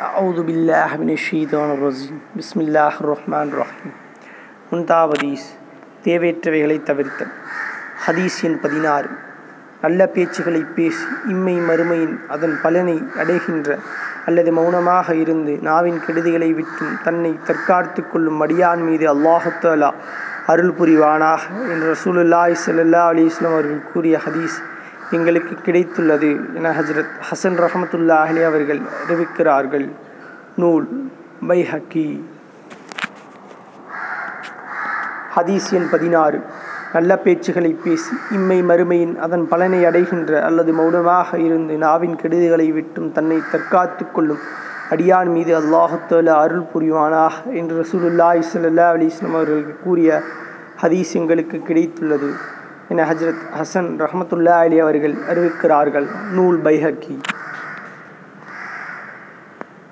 أعوذ بالله من الشيطان الرجيم بسم الله الرحمن الرحيم முன்தாவதீஸ் தேவையற்றவைகளை தவிர்த்தல் ஹதீஸ் எண் பதினாறு நல்ல பேச்சுகளை பேசி இம்மை மறுமையின் அதன் பலனை அடைகின்ற அல்லது மௌனமாக இருந்து நாவின் கெடுதிகளை விட்டும் தன்னை தற்காத்து கொள்ளும் அடியான் மீது அல்லாஹுத்தாலா அருள் புரிவானாக என்று ரசூலுல்லாய் சல்லா அலிஸ்லாம் அவர்கள் கூறிய ஹதீஸ் எங்களுக்கு கிடைத்துள்ளது என ஹஜ்ரத் ஹசன் ரஹமத்துல்லா அலி அவர்கள் அறிவிக்கிறார்கள். நூல் பை ஹக்கி ஹதீஸ் எண் பதினாறு. நல்ல பேச்சுகளை பேசி இம்மை மறுமையின் அதன் பலனை அடைகின்ற அல்லது மௌனமாக இருந்து நாவின் கெடுதிகளை விட்டும் தன்னை தற்காத்து கொள்ளும் அடியான் மீது அல்லாஹுத்தால அருள் புரிவானாக என்று ரசூலுல்லாய் சல்லா அலிஸ்லாம் அவர்களுக்கு கூறிய ஹதீஸ் எங்களுக்கு கிடைத்துள்ளது. என ஹஜ்ரத் ஹசன் ரஹமத்துல்லா அலி அவர்கள் அறிவிக்கிறார்கள். நூல் பைஹக்கி.